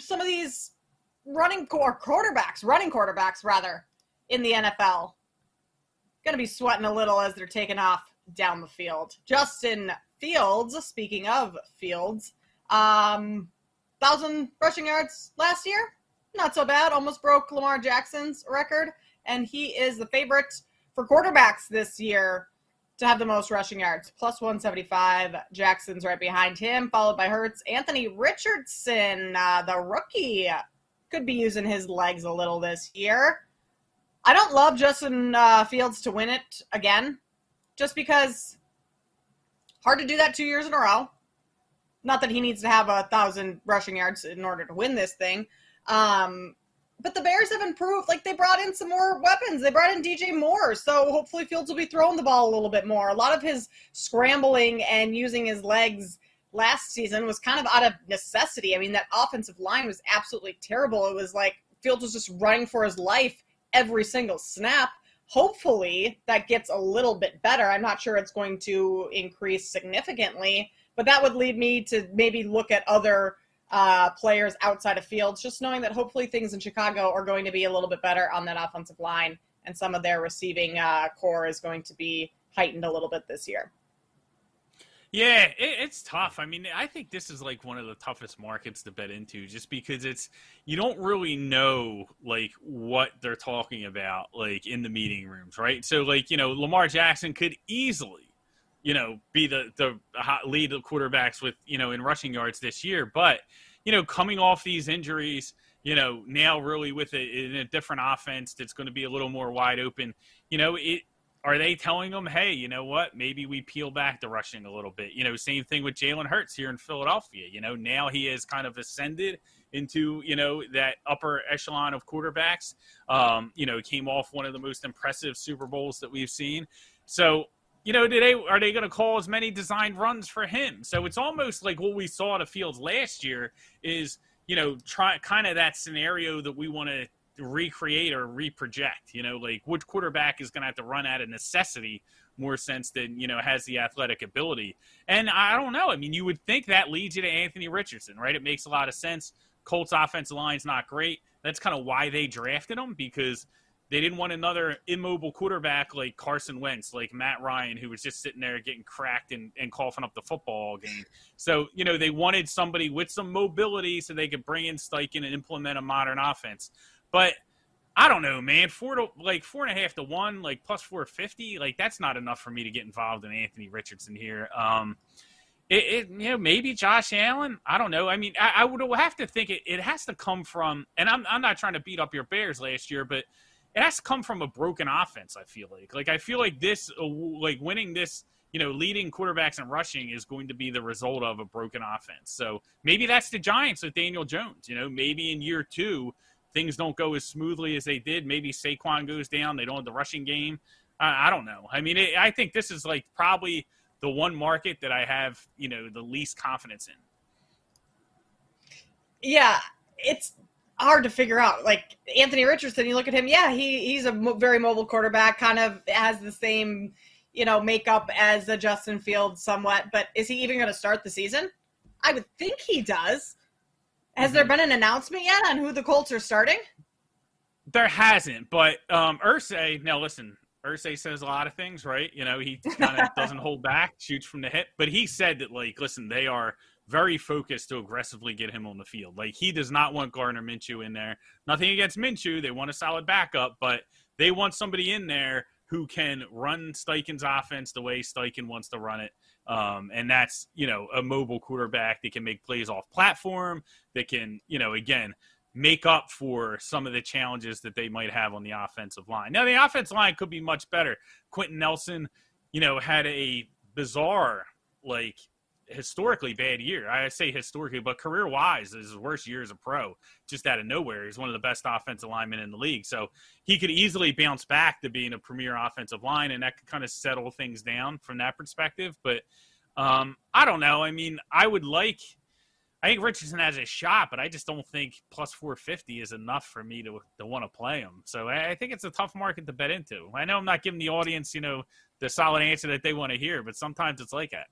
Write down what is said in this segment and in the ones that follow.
some of these running or quarterbacks, running quarterbacks rather, in the NFL. Going to be sweating a little as they're taking off down the field. Justin Fields, speaking of Fields, um, thousand rushing yards last year. Not so bad. Almost broke Lamar Jackson's record, and he is the favorite for quarterbacks this year to have the most rushing yards, plus 175. Jackson's right behind him, followed by Hurts. Anthony Richardson, uh, the rookie, could be using his legs a little this year. I don't love Justin uh, Fields to win it again, just because hard to do that two years in a row. Not that he needs to have a thousand rushing yards in order to win this thing. Um, but the Bears have improved. Like they brought in some more weapons. They brought in DJ Moore, so hopefully Fields will be throwing the ball a little bit more. A lot of his scrambling and using his legs last season was kind of out of necessity. I mean, that offensive line was absolutely terrible. It was like Fields was just running for his life every single snap. Hopefully that gets a little bit better. I'm not sure it's going to increase significantly, but that would lead me to maybe look at other uh, players outside of Fields, just knowing that hopefully things in Chicago are going to be a little bit better on that offensive line, and some of their receiving uh, core is going to be heightened a little bit this year. Yeah, it, it's tough. I mean, I think this is like one of the toughest markets to bet into, just because it's you don't really know like what they're talking about like in the meeting rooms, right? So like you know, Lamar Jackson could easily, you know, be the the lead quarterbacks with you know in rushing yards this year, but you know, coming off these injuries, you know, now really with a, in a different offense that's going to be a little more wide open, you know, it are they telling them, hey, you know what? Maybe we peel back the rushing a little bit. You know, same thing with Jalen Hurts here in Philadelphia. You know, now he has kind of ascended into you know that upper echelon of quarterbacks. Um, you know, came off one of the most impressive Super Bowls that we've seen. So you know, they are they going to call as many designed runs for him? So it's almost like what we saw at the fields last year is you know try kind of that scenario that we want to recreate or reproject. You know, like which quarterback is going to have to run out of necessity more sense than you know has the athletic ability. And I don't know. I mean, you would think that leads you to Anthony Richardson, right? It makes a lot of sense. Colts offensive line's not great. That's kind of why they drafted him because they didn't want another immobile quarterback like Carson Wentz, like Matt Ryan, who was just sitting there getting cracked and, and coughing up the football game. So, you know, they wanted somebody with some mobility so they could bring in Steichen and implement a modern offense. But I don't know, man. Four to like four and a half to one, like plus four fifty, like that's not enough for me to get involved in Anthony Richardson here. Um, it, it you know maybe Josh Allen. I don't know. I mean, I, I would have to think it, it has to come from, and I'm I'm not trying to beat up your Bears last year, but it has to come from a broken offense. I feel like, like I feel like this, uh, like winning this you know, leading quarterbacks and rushing is going to be the result of a broken offense. So maybe that's the Giants with Daniel Jones. You know, maybe in year two, things don't go as smoothly as they did. Maybe Saquon goes down. They don't have the rushing game. I, I don't know. I mean, it, I think this is like probably the one market that I have, you know, the least confidence in. Yeah, it's hard to figure out. Like Anthony Richardson, you look at him. Yeah, he he's a mo- very mobile quarterback. Kind of has the same, you know, makeup as a Justin Fields somewhat. But is he even going to start the season? I would think he does. Has there been an announcement yet on who the Colts are starting? There hasn't, but um Irsay, now listen, Irsay says a lot of things, right? You know, he kind of doesn't hold back, shoots from the hip, but he said that like, listen, they are very focused to aggressively get him on the field. Like he does not want Gardner Minshew in there. Nothing against Minshew, they want a solid backup, but they want somebody in there who can run Steichen's offense the way Steichen wants to run it. Um, and that's, you know, a mobile quarterback that can make plays off platform, that can, you know, again, make up for some of the challenges that they might have on the offensive line. Now, the offensive line could be much better. Quenton Nelson, you know, had a bizarre, like, historically bad year. I say historically, but career wise, is his worst year as a pro, just out of nowhere. He's one of the best offensive linemen in the league. So he could easily bounce back to being a premier offensive line, and that could kind of settle things down from that perspective. But um, I don't know. I mean, I would like. I think Richardson has a shot, but I just don't think plus 450 is enough for me to to want to play him. So I think it's a tough market to bet into. I know I'm not giving the audience, you know, the solid answer that they want to hear, but sometimes it's like that.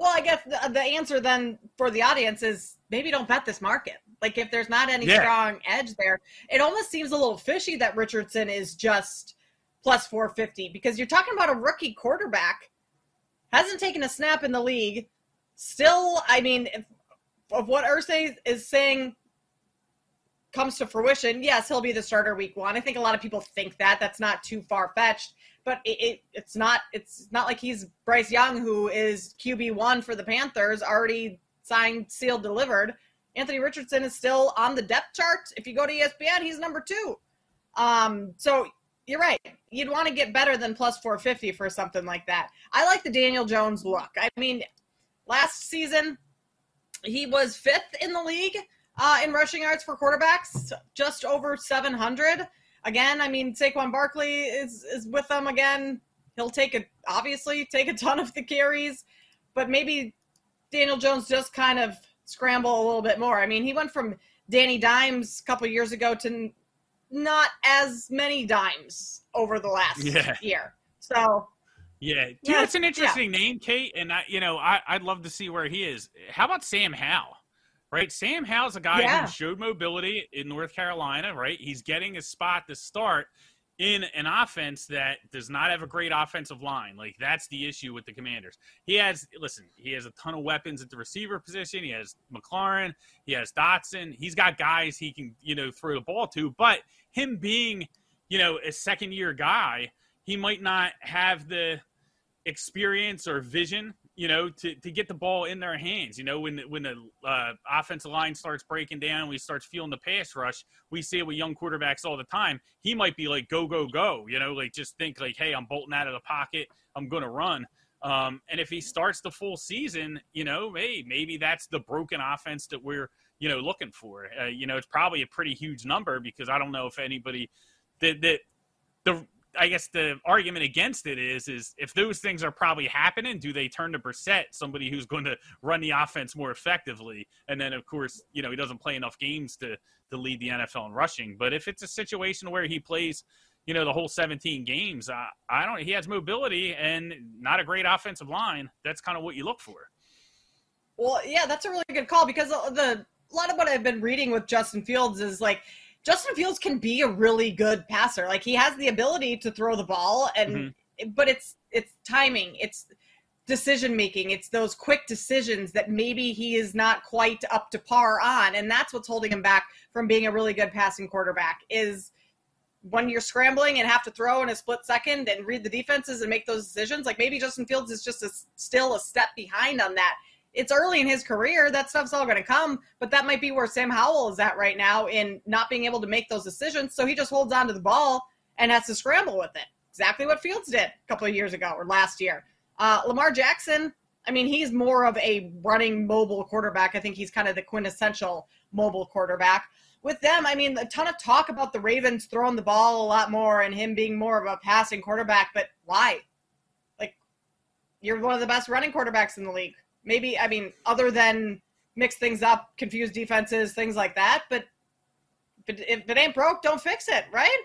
Well, I guess the, the answer then for the audience is maybe don't bet this market. Like if there's not any Yeah. strong edge there, it almost seems a little fishy that Richardson is just plus 450 because you're talking about a rookie quarterback hasn't taken a snap in the league. Still, I mean, if, of what Irsay is saying comes to fruition, yes, he'll be the starter week one. I think a lot of people think that that's not too far fetched, but it, it it's not. It's not like he's Bryce Young, who is QB one for the Panthers, already signed, sealed, delivered. Anthony Richardson is still on the depth chart. If you go to ESPN, he's number two. Um, so you're right. You'd want to get better than plus 450 for something like that. I like the Daniel Jones look. I mean, last season he was fifth in the league uh, in rushing yards for quarterbacks, just over 700. Again, I mean Saquon Barkley is is with them again. He'll take a obviously take a ton of the carries, but maybe Daniel Jones just kind of scramble a little bit more. I mean, he went from Danny Dimes a couple years ago to not as many dimes over the last Yeah. year. So Yeah, dude, Yeah, it's an interesting name, Kate, and I, you know, I, I'd love to see where he is. How about Sam Howell? Right, Sam Howell's a guy Yeah. who showed mobility in North Carolina. Right, he's getting a spot to start in an offense that does not have a great offensive line. Like that's the issue with the Commanders. He has, listen, he has a ton of weapons at the receiver position. He has McLaurin, he has Dotson. He's got guys he can, you know, throw the ball to. But him being, you know, a second year guy, he might not have the experience or vision, you know, to, to get the ball in their hands. You know, when when the uh, offensive line starts breaking down, we starts feeling the pass rush. We see it with young quarterbacks all the time. He might be like go go go. You know, like just think like, hey, I'm bolting out of the pocket. I'm going to run. Um, and if he starts the full season, you know, hey, maybe that's the broken offense that we're you know looking for. Uh, you know, it's probably a pretty huge number because I don't know if anybody that that the I guess the argument against it is is if those things are probably happening, do they turn to Brissett, somebody who's going to run the offense more effectively? And then of course, you know, he doesn't play enough games to to lead the NFL in rushing. But if it's a situation where he plays, you know, the whole 17 games, I, don't. He has mobility and not a great offensive line. That's kind of what you look for. Well, yeah, that's a really good call because the a lot of what I've been reading with Justin Fields is like Justin Fields can be a really good passer. Like he has the ability to throw the ball and mm-hmm. but it's it's timing. It's decision making. It's those quick decisions that maybe he is not quite up to par on and that's what's holding him back from being a really good passing quarterback is when you're scrambling and have to throw in a split second and read the defenses and make those decisions, like maybe Justin Fields is just a, still a step behind on that it's early in his career. That stuff's all going to come, but that might be where Sam Howell is at right now in not being able to make those decisions. So he just holds on to the ball and has to scramble with it. Exactly what Fields did a couple of years ago or last year. Uh, Lamar Jackson, I mean, he's more of a running mobile quarterback. I think he's kind of the quintessential mobile quarterback. With them, I mean, a ton of talk about the Ravens throwing the ball a lot more and him being more of a passing quarterback, but why? Like, you're one of the best running quarterbacks in the league maybe I mean other than mix things up, confuse defenses, things like that. But if it, if it ain't broke, don't fix it, right?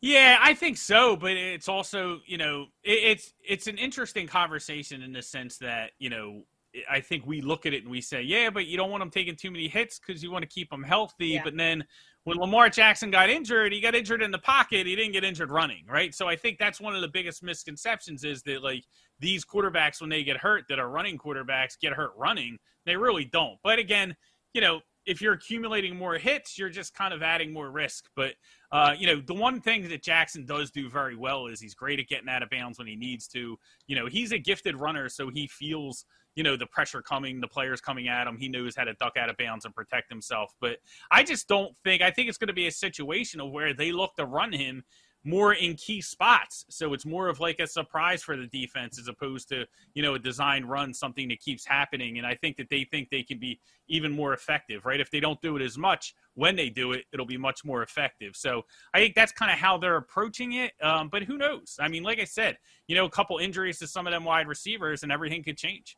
Yeah, I think so, but it's also, you know, it, it's it's an interesting conversation in the sense that, you know, I think we look at it and we say, yeah, but you don't want them taking too many hits because you want to keep them healthy. Yeah. But then when Lamar Jackson got injured, he got injured in the pocket. He didn't get injured running, right? So I think that's one of the biggest misconceptions is that like these quarterbacks when they get hurt that are running quarterbacks get hurt running. They really don't. But again, you know, if you're accumulating more hits, you're just kind of adding more risk. But uh, you know, the one thing that Jackson does do very well is he's great at getting out of bounds when he needs to. You know, he's a gifted runner, so he feels you know the pressure coming, the players coming at him. He knows how to duck out of bounds and protect himself. But I just don't think. I think it's going to be a situation of where they look to run him more in key spots. So it's more of like a surprise for the defense as opposed to, you know, a design run, something that keeps happening. And I think that they think they can be even more effective, right? If they don't do it as much, when they do it, it'll be much more effective. So I think that's kind of how they're approaching it. Um, but who knows? I mean, like I said, you know, a couple injuries to some of them wide receivers and everything could change.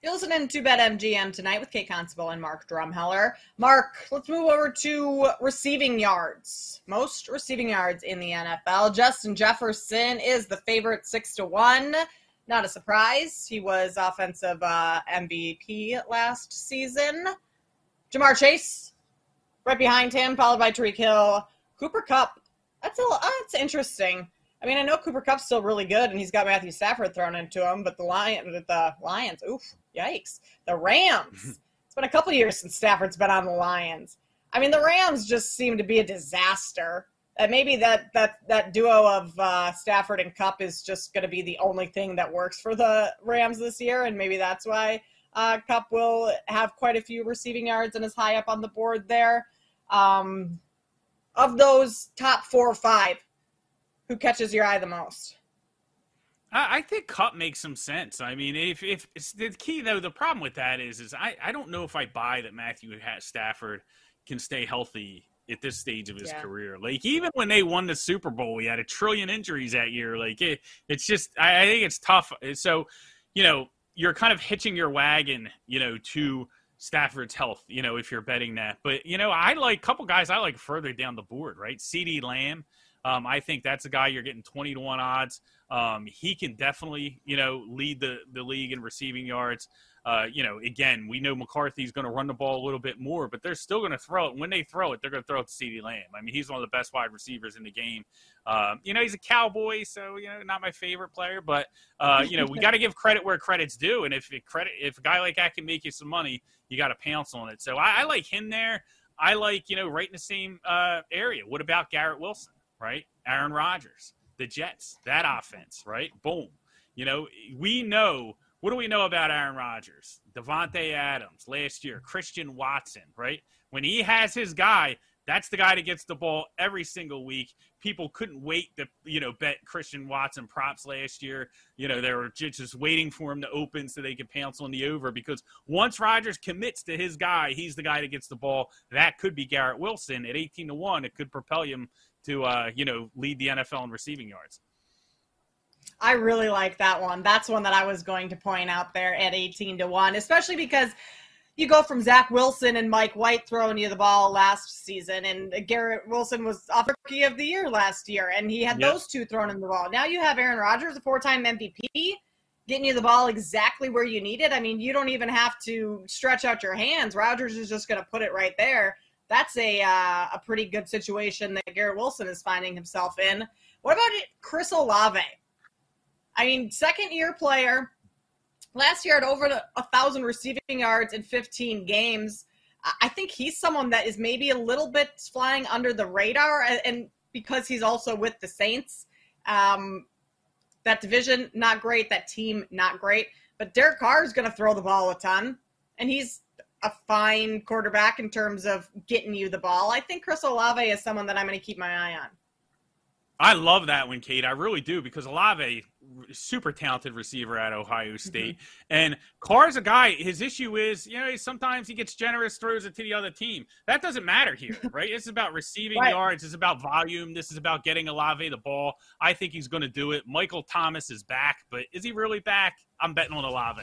You're listening to BetMGM tonight with Kate Constable and Mark Drumheller. Mark, let's move over to receiving yards. Most receiving yards in the NFL. Justin Jefferson is the favorite, six to one. Not a surprise. He was offensive uh, MVP last season. Ja'Marr Chase, right behind him, followed by Tyreek Hill. Cooper Kupp. That's a that's interesting. I mean, I know Cooper Kupp's still really good, and he's got Matthew Stafford thrown into him, but the Lion, the Lions, oof, yikes, the Rams. it's been a couple years since Stafford's been on the Lions. I mean, the Rams just seem to be a disaster. And maybe that that that duo of uh, Stafford and Kupp is just going to be the only thing that works for the Rams this year, and maybe that's why uh, Kupp will have quite a few receiving yards and is high up on the board there. Um, of those top four or five, who catches your eye the most? I, think Kupp makes some sense. I mean, if if the key though, the problem with that is, is I, I don't know if I buy that Matthew Stafford can stay healthy at this stage of his yeah. career. Like even when they won the Super Bowl, he had a trillion injuries that year. Like it, it's just I, I think it's tough. So, you know, you're kind of hitching your wagon, you know, to Stafford's health, you know, if you're betting that. But you know, I like a couple guys I like further down the board, right? CeeDee Lamb. Um, I think that's a guy you're getting 20 to 1 odds. Um, he can definitely, you know, lead the, the league in receiving yards. Uh, you know, again, we know McCarthy's going to run the ball a little bit more, but they're still going to throw it. When they throw it, they're going to throw it to CeeDee Lamb. I mean, he's one of the best wide receivers in the game. Um, you know, he's a cowboy, so you know, not my favorite player, but uh, you know, we got to give credit where credit's due. And if credit, if a guy like that can make you some money, you got to pounce on it. So I, I, like him there. I like you know, right in the same uh, area. What about Garrett Wilson? Right, Aaron Rodgers, the Jets, that offense, right? Boom. You know, we know what do we know about Aaron Rodgers? Davante Adams last year, Christian Watson, right? When he has his guy, that's the guy that gets the ball every single week. People couldn't wait to, you know, bet Christian Watson props last year. You know, they were just waiting for him to open so they could pounce on the over because once Rodgers commits to his guy, he's the guy that gets the ball. That could be Garrett Wilson at 18 to 1. It could propel him to, uh, you know, lead the NFL in receiving yards. I really like that one. That's one that I was going to point out there at 18 to 1, especially because you go from Zach Wilson and Mike White throwing you the ball last season, and Garrett Wilson was off rookie of the year last year, and he had yep. those two thrown in the ball. Now you have Aaron Rodgers, a four time MVP, getting you the ball exactly where you need it. I mean, you don't even have to stretch out your hands. Rodgers is just going to put it right there. That's a uh, a pretty good situation that Garrett Wilson is finding himself in. What about Chris Olave? I mean, second year player. Last year, at over a thousand receiving yards in 15 games. I think he's someone that is maybe a little bit flying under the radar, and because he's also with the Saints, um, that division not great, that team not great. But Derek Carr is going to throw the ball a ton, and he's a fine quarterback in terms of getting you the ball. I think Chris Olave is someone that I'm going to keep my eye on. I love that one, Kate. I really do because Olave, super talented receiver at Ohio mm-hmm. State, mm-hmm. and Carr's a guy. His issue is, you know, sometimes he gets generous, throws it to the other team. That doesn't matter here, right? It's about receiving right. yards. It's about volume. This is about getting Olave the ball. I think he's going to do it. Michael Thomas is back, but is he really back? I'm betting on Olave.